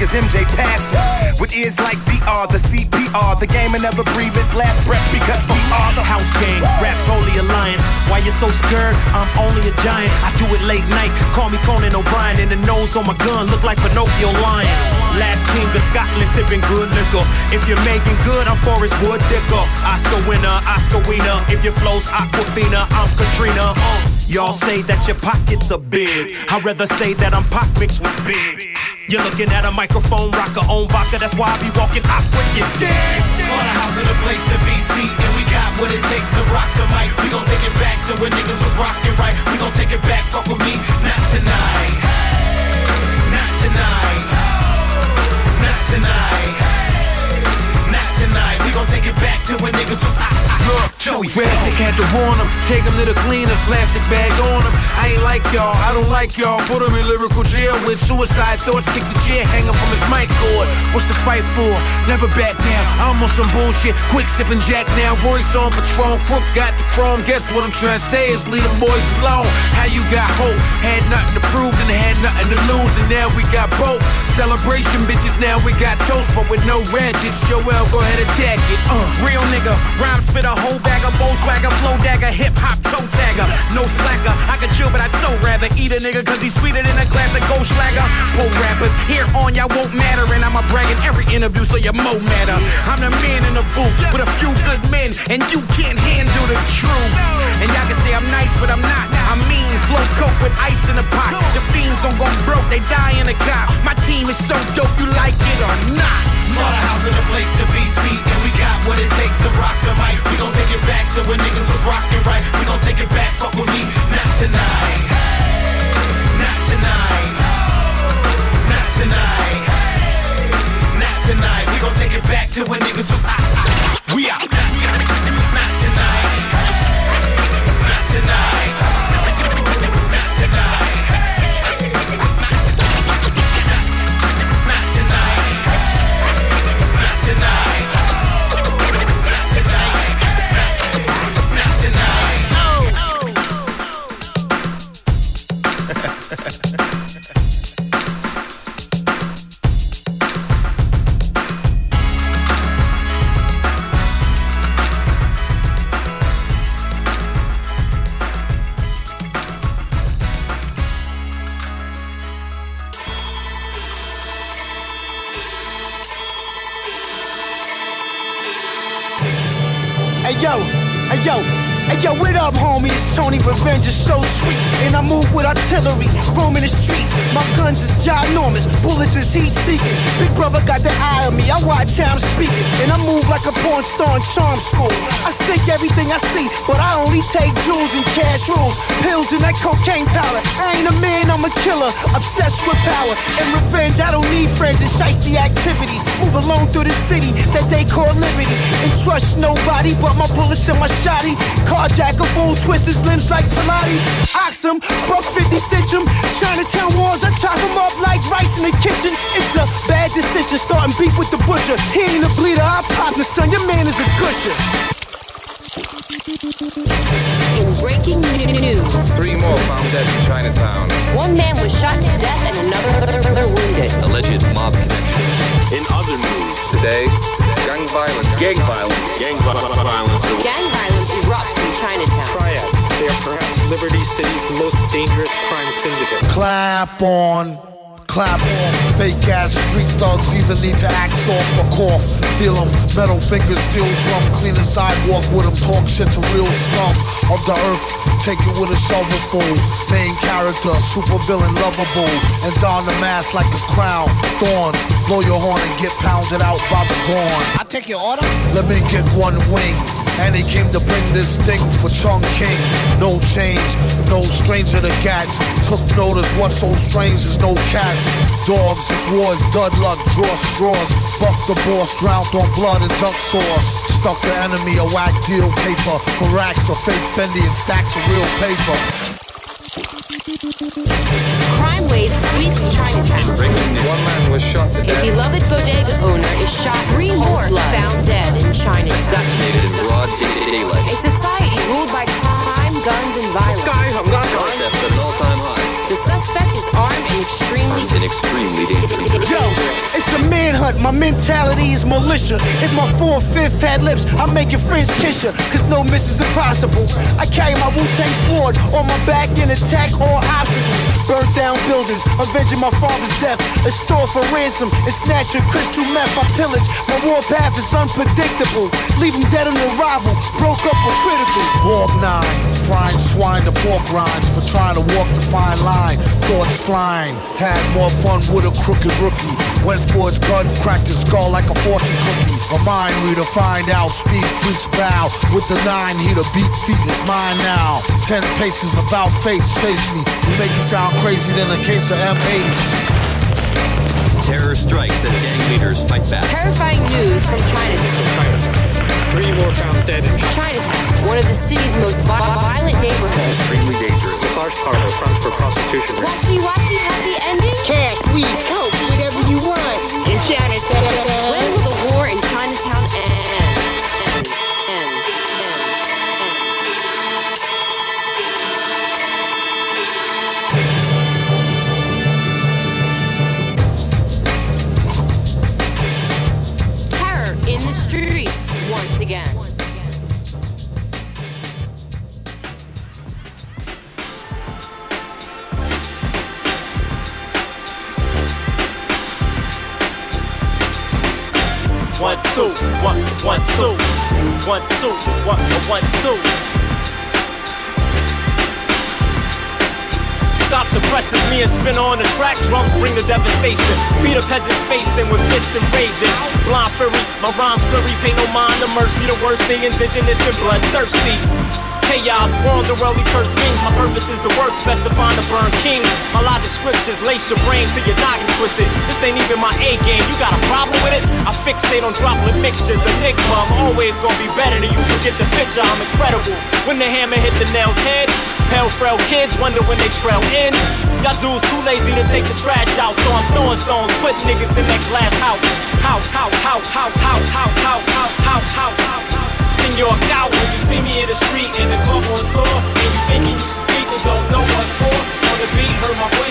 be MJ so scared? I'm only a giant. I do it late night. Call me Conan O'Brien. And the nose on my gun look like Pinocchio lion. Last king of Scotland sipping good liquor. If you're making good, I'm Forest Whitaker. Oscar winner, Oscar winner. If your flow's Aquafina, I'm Katrina. Y'all say that your pockets are big. I'd rather say that I'm pop mixed with big. You're looking at a microphone rocker on vodka. That's why I be walking awkward. You dig? Slaughterhouse is the place to be. See, and we got what it takes to rock the mic. We gon' take it back to when niggas was rocking right. We gon' take it back. Fuck with me, not tonight. Not tonight. Not tonight. Tonight. We gon' take it back to when niggas was ah ah. Look, Joey Drastic had to warn him. Take him to the cleaners, plastic bag on him. I ain't like y'all, I don't like y'all. Put him in lyrical jail with suicide thoughts. Kick the chair hang hanging from his mic cord. What's the fight for? Never back down. I'm on some bullshit. Quick sipping Jack now. Royce on Patron. Crook got the chrome. Guess what I'm trying to say is leave them boys alone. How you got hope? Had nothing to prove and had nothing to lose. And now we got both. Celebration bitches, now we got toast, but with no ratchets. Joell, go ahead attack it. Uh. Real nigga, rhyme spit a whole bag of Volkswagen, flow dagger, hip hop toe tagger. No slacker, I could chill, but I'd so rather eat a nigga cause he's sweeter than a glass of Goldschlager. Poor rappers, here on y'all won't matter, and I'ma brag in every interview so you mo matter. I'm the man in the booth with a few good men, and you can't handle the truth. And y'all can say I'm nice, but I'm not. I mean, flow coke with ice in the pot. The fiends don't go broke, they die in the cop. My team is so dope, you like it or not. Slaughterhouse is the place to be, see, and we got what it takes to rock the mic. We gon' take it back to when niggas was rockin' right. We gon' take it back, fuck with me, not tonight. Not tonight. Not tonight. Not tonight. We gon' take it back to when niggas was ah. We out. Not, not tonight. Not tonight. Yo, what up, homie? It's Tony Revenge is so sweet. And I move with artillery, roaming the streets. My guns is ginormous, bullets is heat seeking. Big brother got the eye on me, I watch how I'm speaking. And I move like a porn star in charm school. I stick everything I see, but I only take jewels and cash rules. Pills and that cocaine powder. I ain't a man, I'm a killer, obsessed with power. And revenge, I don't need friends and shiesty activities. Move alone through the city that they call liberty. And trust nobody but my bullets and my shotty. Carjack a fool, twist his limbs like Pilates. Ox him, buck 50 stitch him. Chinatown walls, I chop him up like rice in the kitchen. It's a bad decision, starting beef with the butcher. He ain't a bleeder, I pop the son, your man is a gusher. In breaking news, Three more found dead in Chinatown. one man was shot to death and another wounded. Alleged mob connection. In other news, Today, gang violence. Gang violence. gang violence. Gang violence erupts in Chinatown. Triads. They are perhaps Liberty City's most dangerous crime syndicate. Clap on, clap on. Fake ass street thugs either need to act soft or cough. Feel 'em, metal fingers, steel drum. Clean the sidewalk with 'em, talk shit to real scum of the earth. Take it with a shovelful. Main character, super villain, lovable. And don the mask like a crown. Thorns, blow your horn and get pounded out by the horn. I take your order? Let me get one wing. And he came to bring this thing for Chung King. No change, no stranger to cats. Took notice, what's so strange is no cats. Dogs, this war's dud luck, draw straws. Buck the boss, drowned on blood and duck sauce. Stuck the enemy a whack deal paper for racks of fake Fendi and stacks of real paper. Crime wave sweeps Chinatown. One man was shot to death. A beloved bodega owner is shot. Three more found dead in Chinatown. Assassinated in broad daylight. A society ruled by crime, guns, and violence. Crime theft at an all-time high. The suspect is armed and extremely And extremely dangerous. Yo, it's a manhunt, my mentality is militia. If my fourth, fifth had lips, I'd make your friends kiss ya. Cause no miss is impossible. I carry my Wu Tang sword on my back and attack all obstacles. Burn down buildings, avenging my father's death. A store for ransom and snatching crystal meth. I pillage, my war path is unpredictable. Leave Leave 'em dead on arrival, broke up or critical. Borg nine, frying swine to pork rinds for trying to walk the fine line. Thoughts flying, had more fun with a crooked rookie. Went for his gun, cracked his skull like a fortune cookie. A mind reader, find out, speed freaks bow. With the nine, he the beat feet is mine now. Ten paces about face, chase me. You make it sound crazy than a case of M80s. Terror strikes as gang leaders fight back. terrifying news from Chinatown. Three more found dead in Chinatown, one of the city's most vi- violent neighborhoods. Extremely dangerous. Large Massage parlor fronts for prostitution rings. Washi washi happy ending? Cash, weed, coke, whatever you want. In Chinatown. One, two, one, one, two, one, two, one, one, two. Stop the presses, me and spin on the track. Drums bring the devastation. Beat a peasant's face, then with fist and raging. Blind fury, my rhymes fury, pay no mind to mercy. The worst thing, indigenous and bloodthirsty. Chaos, world the worldly curse beings. My purpose is the works, best to find the burn king. My logic scriptures lace your brain till your noggins twisted. This ain't even my A game. You got a problem with it? I fixate on droplet mixtures. Enigma, I'm always gonna be better than you. So get the picture, I'm incredible. When the hammer hit the nail's head, pale frail kids wonder when they trail in. Y'all dudes too lazy to take the trash out, so I'm throwing stones, putting niggas in that glass house. House, house, house, house, house, house, house, house, house, house, house. Senor Gow, when you see me in the street in the club on tour, and you thinking you should speak but don't know what for. On the beat, heard my voice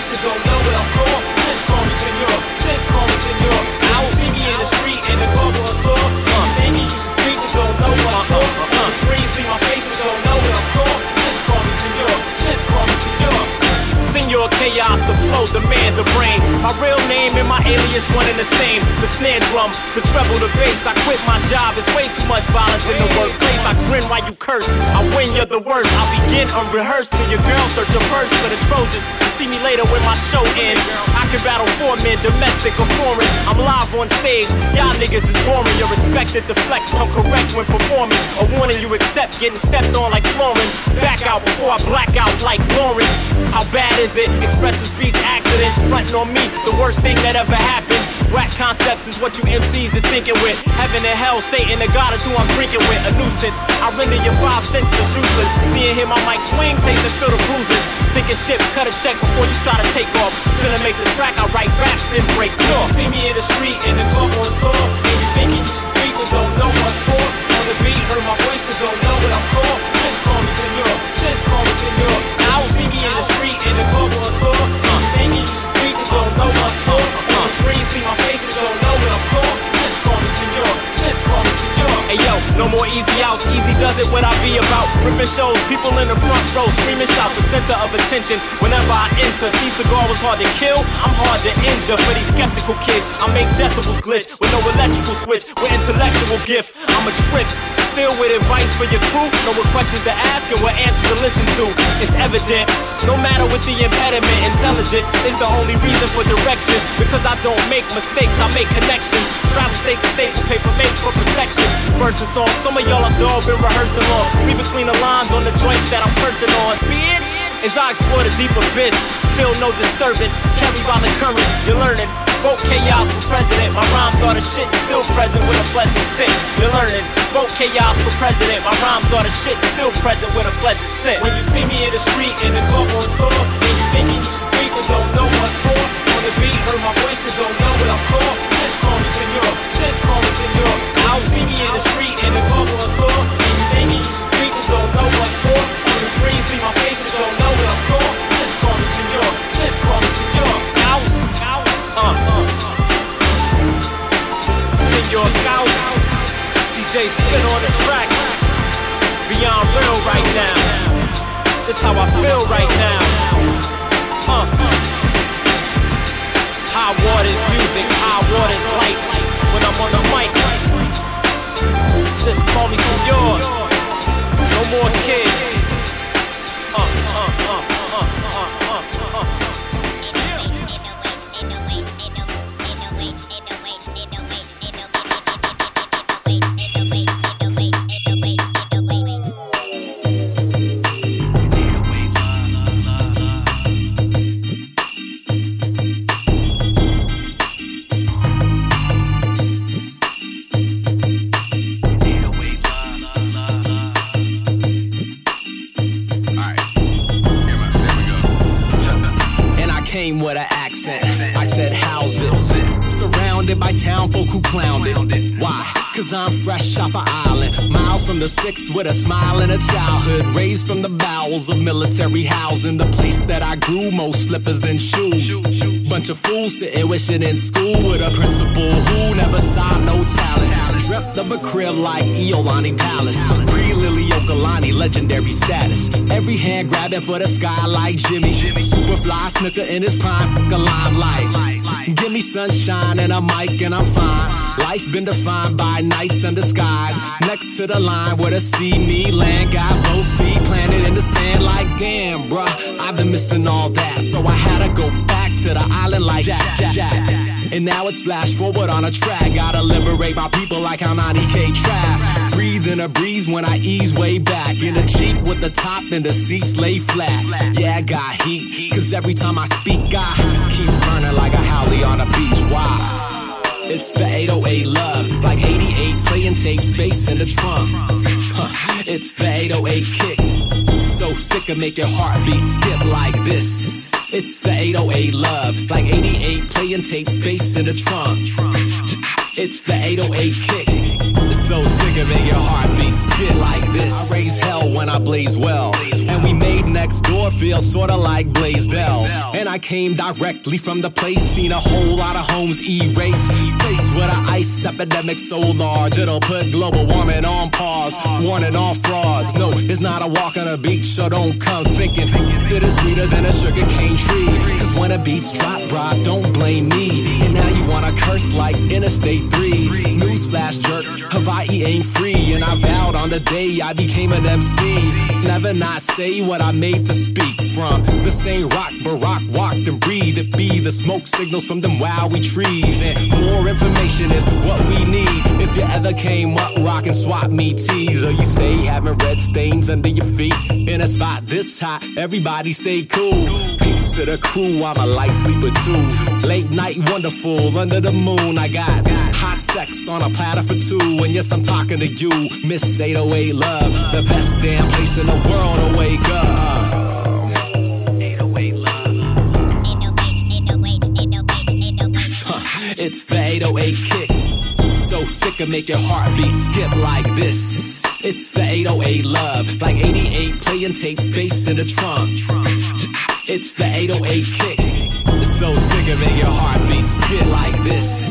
alias one and the same. The snare drum, the treble, the bass. I quit my job, it's way too much violence in the workplace. I grin while you curse. I win, you're the worst. I begin unrehearsed till your girl search a purse for the Trojans. See me later when my show ends. I can battle four men, domestic or foreign. I'm live on stage. Y'all niggas is boring. You're expected to flex, come correct when performing. A warning you accept, getting stepped on like flooring. Back out before I black out like Lauren. How bad is it? Expressive speech accidents fronting on me. The worst thing that ever happened. Rap concepts is what you MCs is thinking with. Heaven and hell, Satan and God is who I'm drinking with. A nuisance. I render your five cents senses useless. Seeing him, I might swing, taste and feel the bruises. A ship, cut a check before you try to take off. Spin and make the track, I write raps, then break door. See me in the street, in the club on tour. And you thinking you should speak, but don't know what for. On the beat, heard my voice, but don't know what I'm for. me senor. Out, see me Hey yo, no more easy out. Easy does it. What I be about? Ripping shows, people in the front row screaming, shout the center of attention. Whenever I enter, Steven Seagal was hard to kill. I'm hard to injure for these skeptical kids. I make decibels glitch with no electrical switch. With intellectual gift, I'm a trip. Still with advice for your crew. Know what questions to ask and what answers to listen to. It's evident. No matter what the impediment, intelligence is the only reason for direction. Because I don't make mistakes, I make connections. Travel state to state with paper made for protection. Verse and song, some of y'all I've dog been rehearsing on. Read between the lines on the joints that I'm cursing on. Bitch! As I explore the deep abyss, feel no disturbance. Carried by the current, you're learning. Vote chaos for president. My rhymes are the shit still present with a pleasant scent. You're learning. Vote chaos for president. My rhymes are the shit still present with a pleasant scent. When you see me in the street in the club on tour, and you thinking you speak but don't know what for. On the beat, heard my voice but don't know what I'm called. Just call me senor. Just call me senor. I'll see me in the street in the club on tour, and you thinking you speak but don't know what for. On the screen, see my face Senor Gauss. DJ spin on the track. Beyond real right now. This how I feel right now. Uh. High waters music, high waters life. When I'm on the mic, just call me senor. No more kid. Uh, uh, with an accent. I said, How's it? Surrounded by town folk who clowned it. Why? Cause I'm fresh off an island. Miles from the six with a smile and a childhood. Raised from the bowels of military housing. The place that I grew most slippers than shoes. Bunch of fools sitting wishing in school with a principal who never saw no talent. Dreamt of a crib like Iolani Palace. Pre Liliuokalani, legendary status. Every hand grabbing for the sky like Jimmy. Superfly Snuka in his prime, the limelight. Give me sunshine and a mic and I'm fine. Life been defined by nights the skies. Next to the line where the sea me land. Got both feet planted in the sand like damn, bruh. I've been missing all that. So I had to go back to the island like Jack, Jack, Jack. And now it's flash forward on a track. Gotta liberate my people like how 90k trash. Breathe in a breeze when I ease way back. In a Jeep with the top and the seats lay flat. Yeah, I got heat. Cause every time I speak, I keep burning like a haole on a beach. Why? It's the 808 love, like 88 playing tape space in the trunk. It's the 808 kick, so sick of make your heartbeat skip like this. It's the 808 love, like 88 playing tape bass in the trunk. It's the 808 kick, so sick of make your heartbeat skip like this. I raise hell when I blaze well, next door feels sorta like Blaisdell. And I came directly from the place, seen a whole lot of homes erase. Place where the ice epidemic so large, it'll put global warming on pause. Warning all frauds. No, it's not a walk on a beach, so don't come thinking it's sweeter than a sugar cane tree. Cause when the beats drop, bro, don't blame me. And now you wanna curse like Interstate 3. Newsflash jerk, Hawaii ain't free. And I vowed on the day I became an MC. Never not say what I made to speak from. The same rock Barack walked and breathed. It be the smoke signals from them wowie trees. And more information is what we need. If you ever came up rockin' swap me tees, or you stay having red stains under your feet. In a spot this hot, everybody stay cool. Peace to the crew, I'm a light sleeper too. Late night wonderful, under the moon. I got hot sex on a platter for two. And yes, I'm talking to you, Miss 808 Love. The best damn place in the world to wake up. It's the 808 kick. So sick of make your heartbeat skip like this. It's the 808 love, like 88 playing tapes, bass in the trunk. It's the 808 kick. So sick of make your heartbeat skip like this.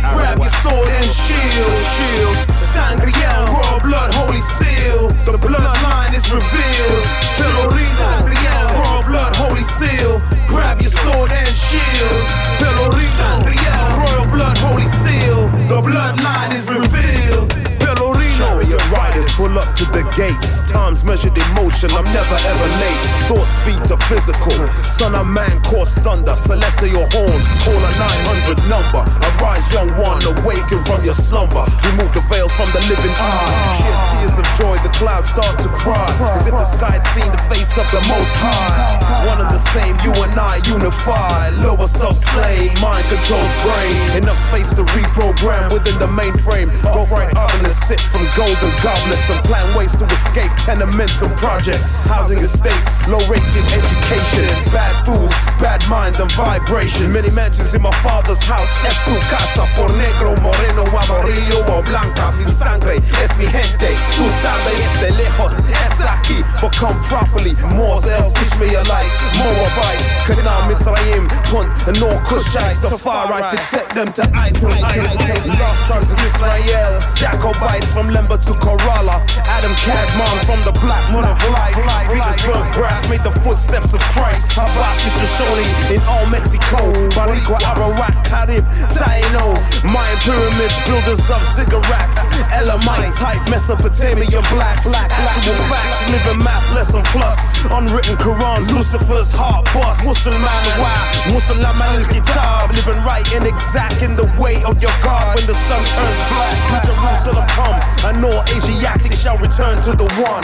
Grab your sword and shield, shield. Sangriel, royal blood, holy seal. The bloodline is revealed. Pelorino, Sangriel, royal blood, holy seal. Grab your sword and shield. Pelorino, Sangriel, royal blood, holy seal. The bloodline is revealed. Pelorino. Chariot riders pull up to the gates. Times measured in motion, I'm never ever late. Thoughts speed to physical. Son of man caught thunder. Celestial horns, call a 900 number. Arise, young one, awaken from your slumber. Remove the veils from the living eye. Shed tears of joy, the clouds start to cry. As if the sky had seen the face of the most high. One and the same, you and I unify. Lower self slave, mind controls brain. Enough space to reprogram within the mainframe. Go right up and sip from golden goblets and plan ways to escape tenements and projects. Housing estates, low rated education, bad foods, bad mind and vibration. Many mansions in my father's house. Es su casa por negro, moreno, amarillo o blanca. Mi sangre es mi gente. Tú sabes, es de lejos, es aquí. But come properly, Moors, else Ishmaelites, Moabites, Canaan, Mitzrayim, Punt, and all Cushites. The far right protect them to idle idols. Lost tribes of Israel, Jacobites from Lemba to Corolla. Adam Kadmon from the black moon of life. Petersburg brass made the footsteps of Christ. Habashi Shoshone in all Mexico. Barigua, Arawak, Carib, Taino. Mayan pyramids, builders of ziggurats. Elamite type Mesopotamian blacks. Black, actual facts, living math lesson plus. Unwritten Qurans, Lucifer's heart bust. Muslim wa, Muslim al kitab. Living right and exact in the way of your God when the sun turns black. Jerusalem come, and all Asiatic shall return to the one.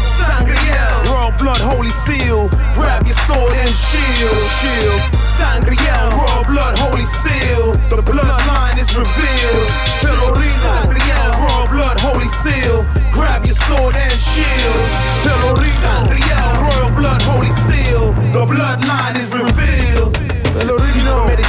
Sangriel, royal blood, holy seal. Grab your sword and shield, blood, holy seal. The bloodline is revealed. Blood, holy seal. Grab your sword and shield. Royal blood, holy seal. The bloodline is revealed.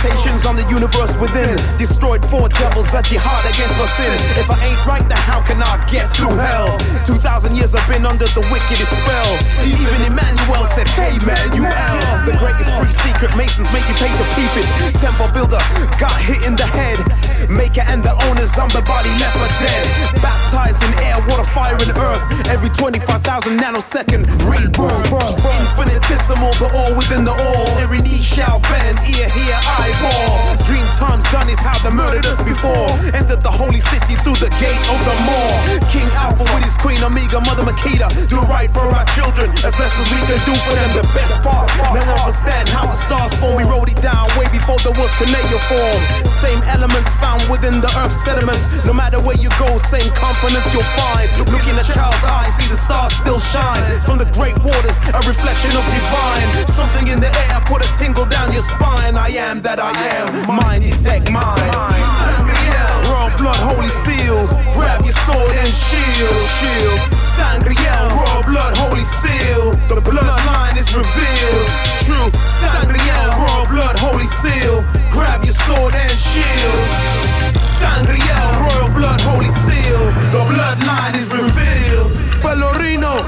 Deeper meditations on the universe within. Destroyed four devils, a jihad against my sin. If I ain't right, then how can I get through hell? 2,000 years I've been under the wickedest spell. Even Emmanuel said, Hey man, you L. The greatest free secret Masons made you pay to peep it. Temple builder got hit in the head. Maker and the owner, zombie body left for dead. Baptized in air, water, fire, and earth. Every 25,000 nanosecond rebirth. Infinitesimal, the all within the all. Every knee shall bend, ear, hear, eyeball. Dream times done is how they murdered us before. Entered the holy city through the gate of the mall. King Alpha with his queen Omega, Mother Makeda. Do right for our children as best as we can do for them. The best part. Now understand how the stars form. We wrote it down way before there was cuneiform. Same elements found within the earth's sediments. No matter where you go, same components you'll find. Look in a child's eyes, see the stars still shine. From the great waters, a reflection of divine. Something in the air, put a tingle down your spine. I am that I am. Mind detect. Sangriel, raw blood, holy seal. Grab your sword and shield. Shield. Sangriel, raw blood, holy seal. The bloodline is revealed. True. Sangriel, raw blood, holy seal. Grab your sword and shield. Sangriel, royal blood, holy seal. The bloodline is revealed. Pelorino,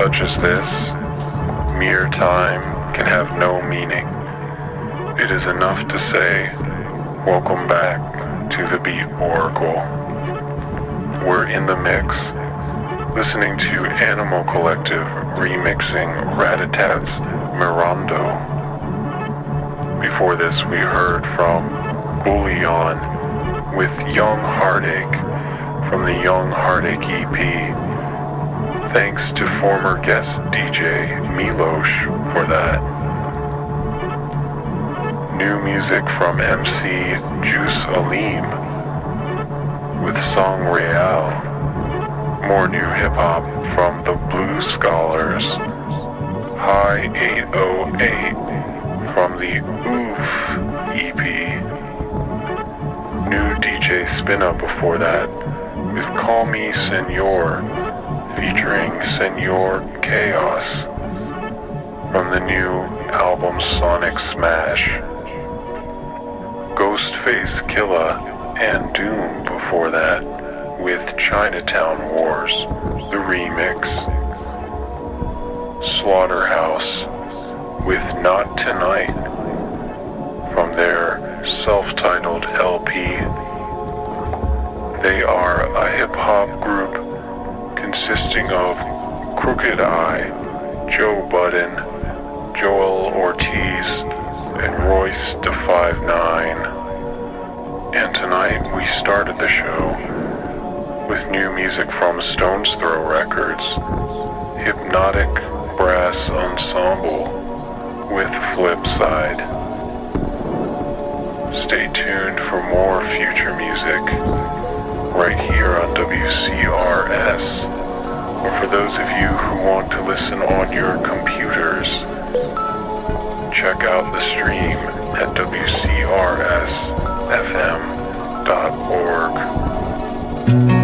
such as this, mere time can have no meaning. It is enough to say, welcome back to the Beat Oracle. We're in the mix, listening to Animal Collective remixing Ratatat's Mirando. Before this, we heard from Bullion with Young Heartache from the Young Heartache EP. Thanks to former guest DJ Milosh for that. New music from MC Juice Aleem with Song Real. More new hip hop from the Blue Scholars. High 808 from the Oof EP. New DJ Spin Up before that with Call Me Senor featuring Senor Chaos from the new album Sonic Smash. Ghostface Killah and Doom before that with Chinatown Wars, the remix. Slaughterhouse with Not Tonight from their self-titled LP. They are a hip-hop group consisting of Crooked I, Joe Budden, Joel Ortiz, and Royce da 5'9". And tonight we started the show with new music from Stones Throw Records, Hypnotic Brass Ensemble with Flipside. Stay tuned for more future music right here on WCRS. Or for those of you who want to listen on your computers, check out the stream at WCRSFM.org.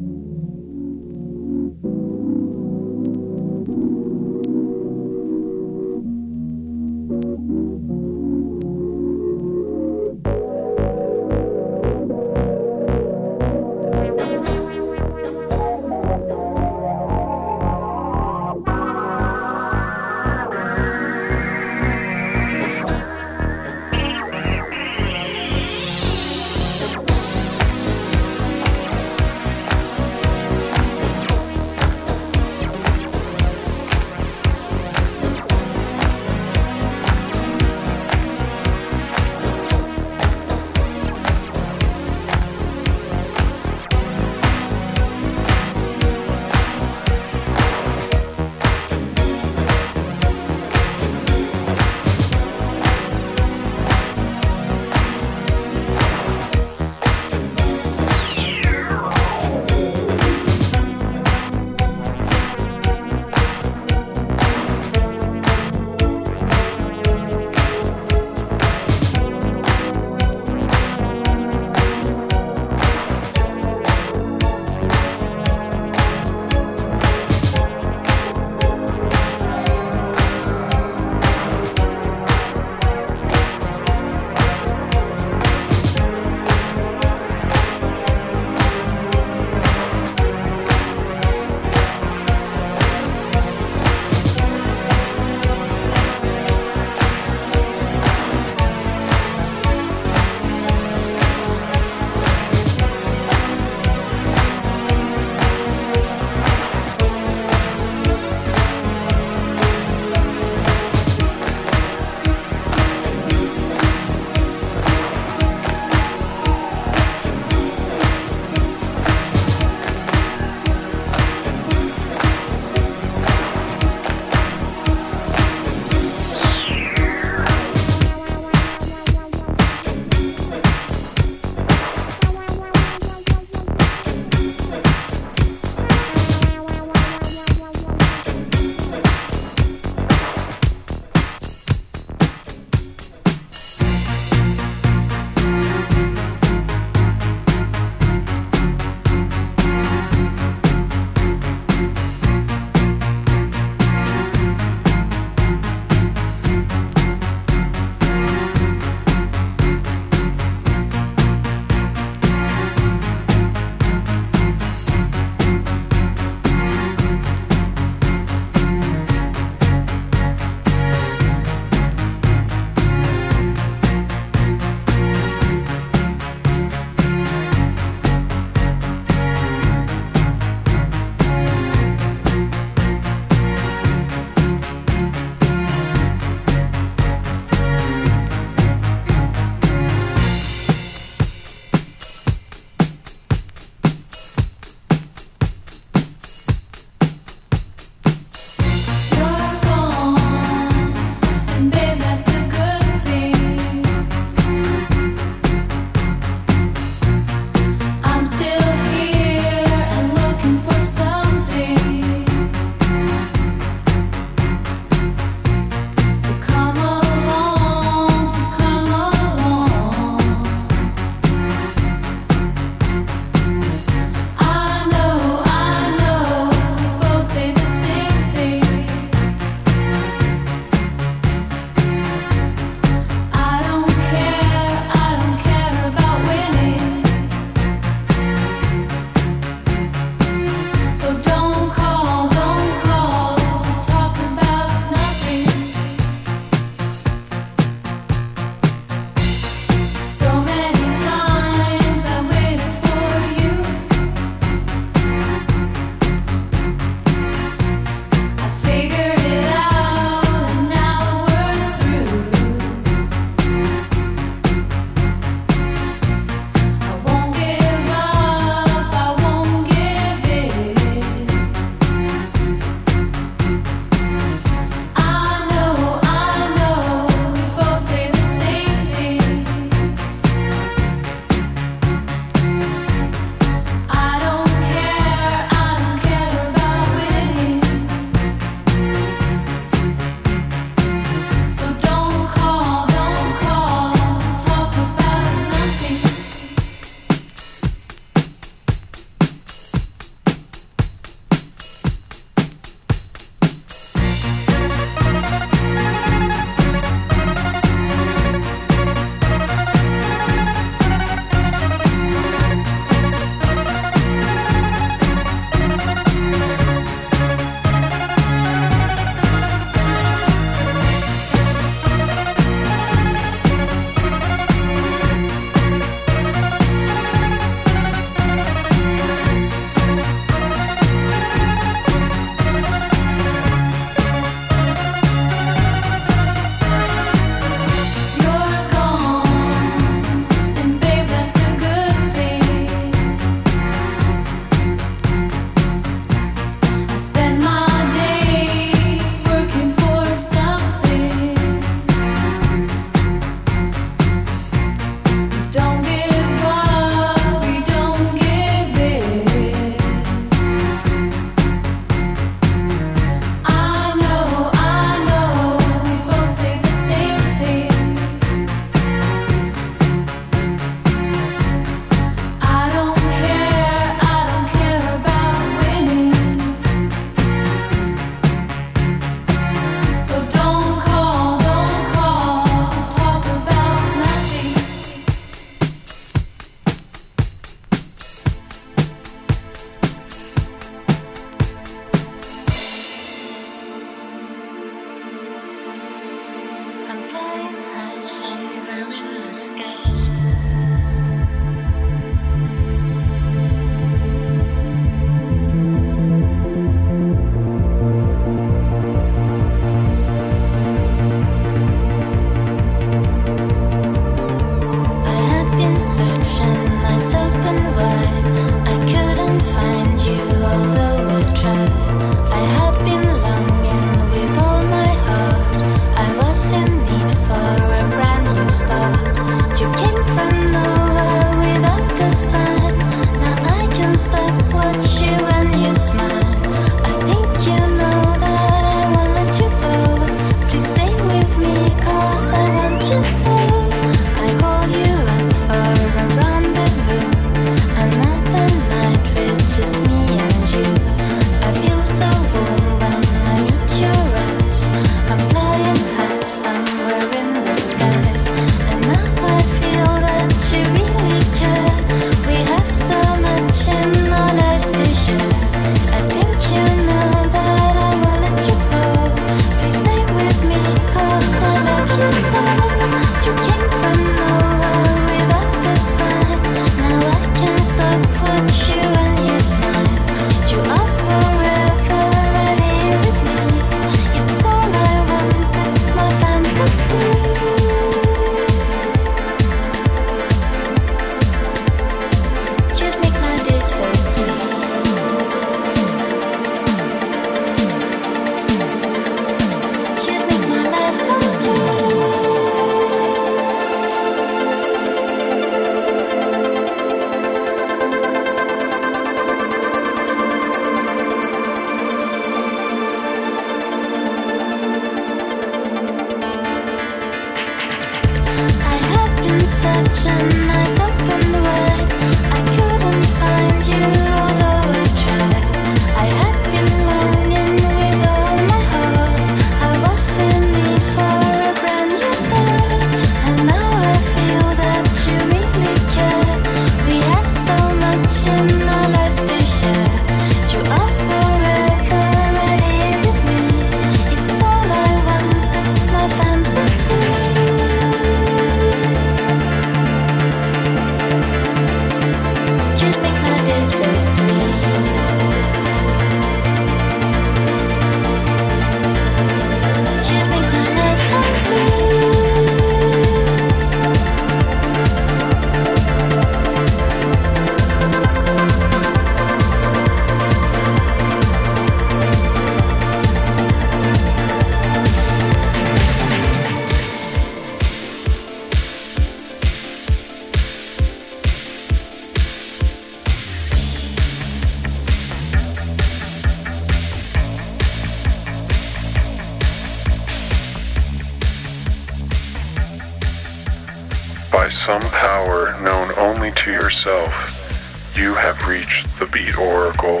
some power known only to yourself, you have reached the Beat Oracle.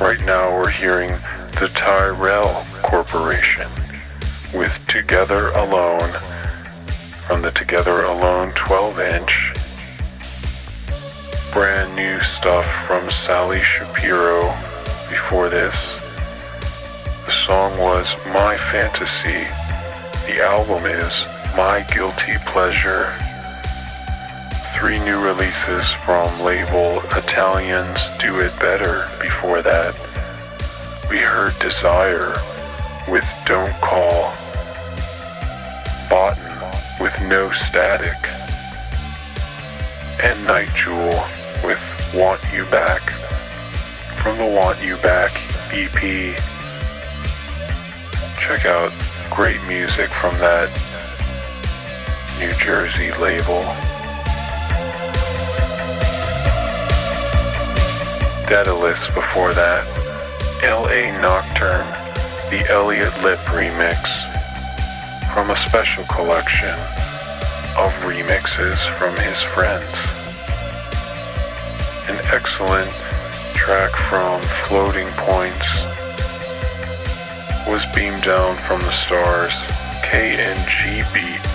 Right now we're hearing the Tyrell Corporation with Together Alone from the Together Alone 12 inch. Brand new stuff from Sally Shapiro before this. The song was My Fantasy. The album is My Guilty Pleasure. Three new releases from label Italians Do It Better before that. We heard Desire with Don't Call. Botan with No Static. And Nite Jewel with Want You Back from the Want You Back EP. Check out great music from that New Jersey label. Daedalus before that. LA Nocturne, the Eliot Lipp remix from a special collection of remixes from his friends. An excellent track from Floating Points was beamed down from the stars K and G beat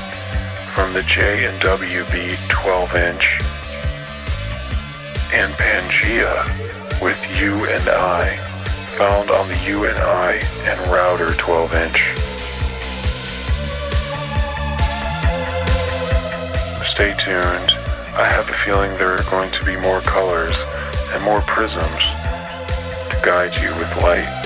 from the J&W Beat 12 inch and Pangaea with You and I found on the U and I and Router 12 inch. Stay tuned. I have a feeling there are going to be more colors and more prisms to guide you with light.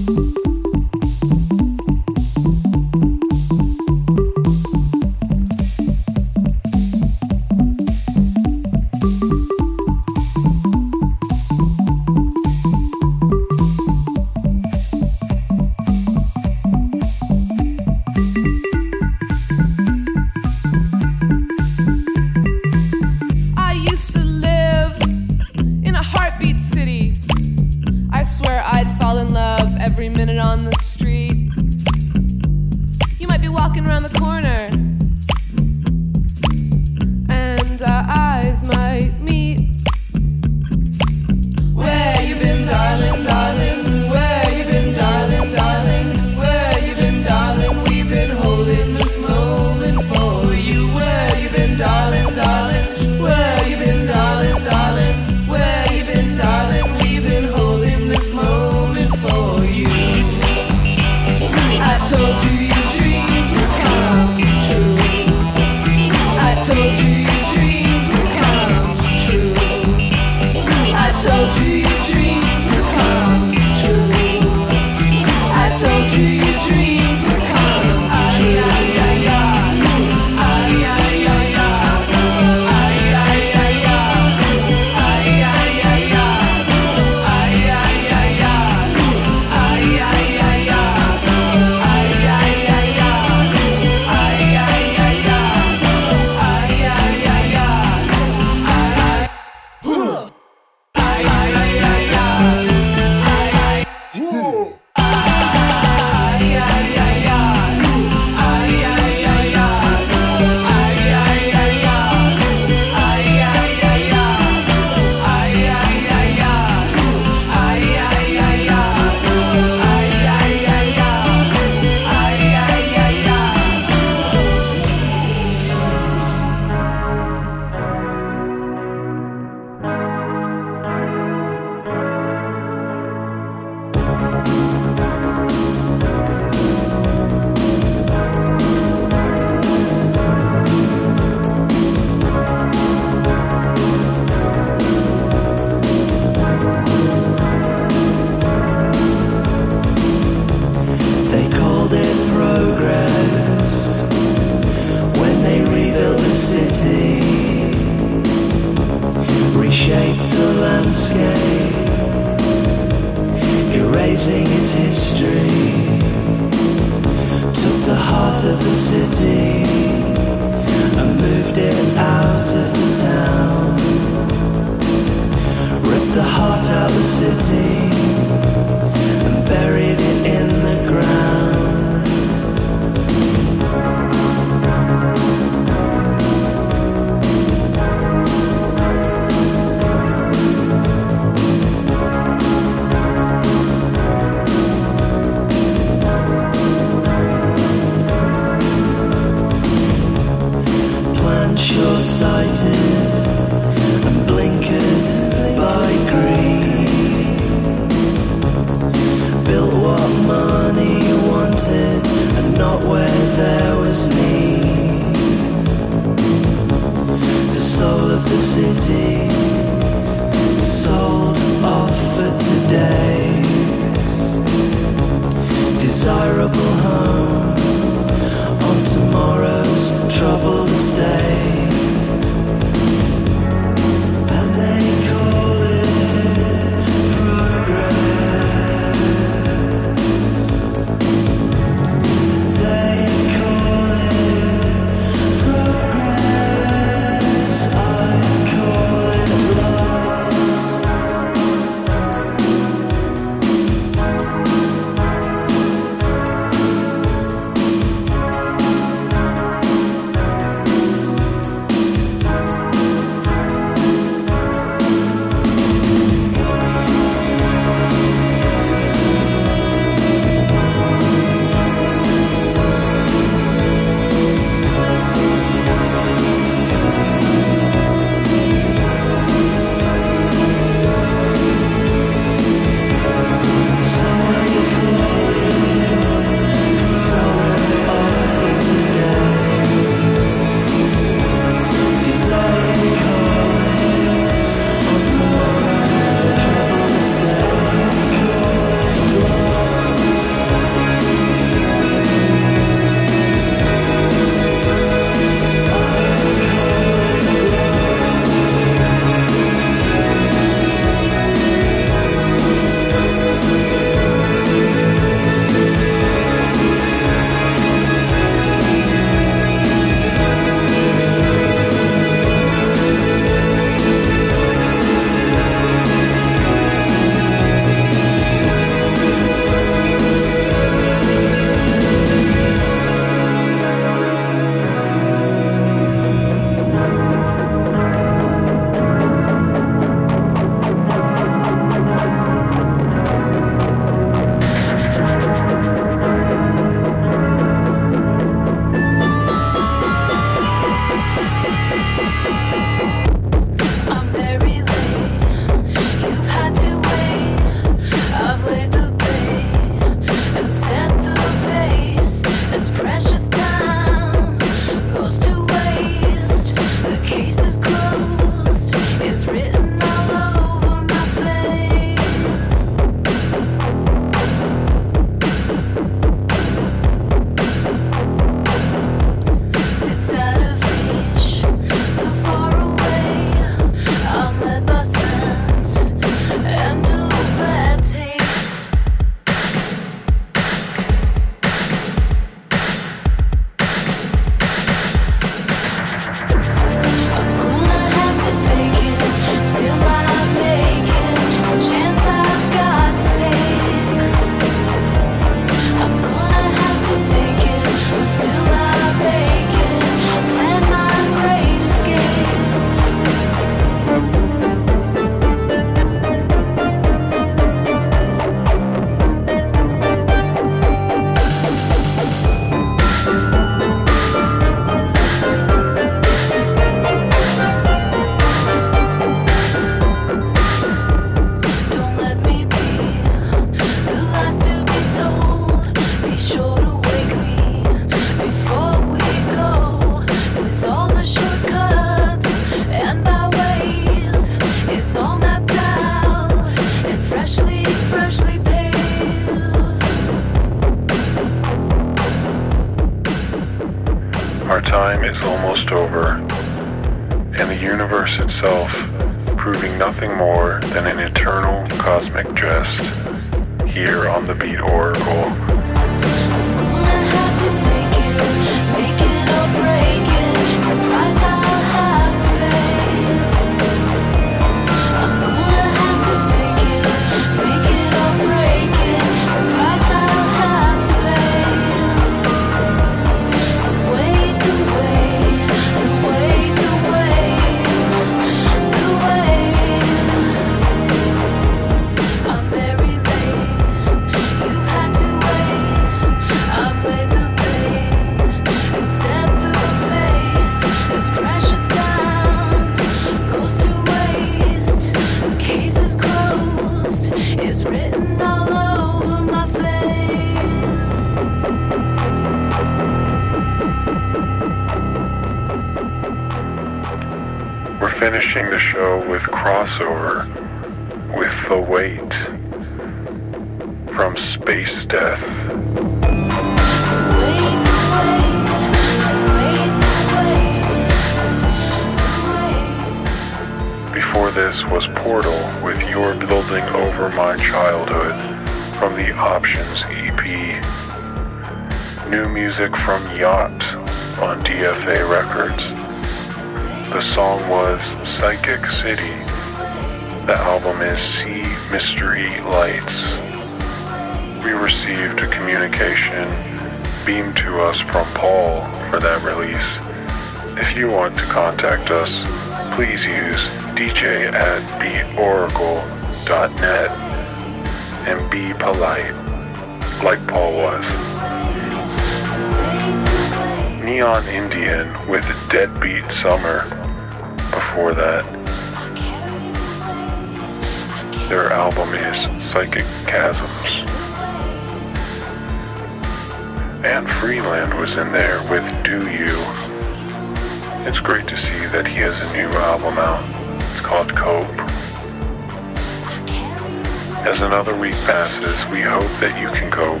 that you can cope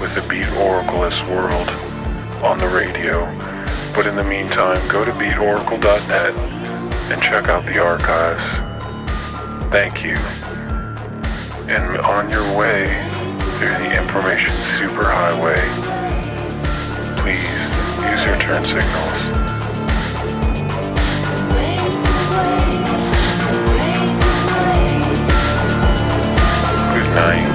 with the Beat oracle's world on the radio. But in the meantime, go to beatoracle.net and check out the archives. Thank you. And on your way through the information superhighway, please use your turn signals. Good night.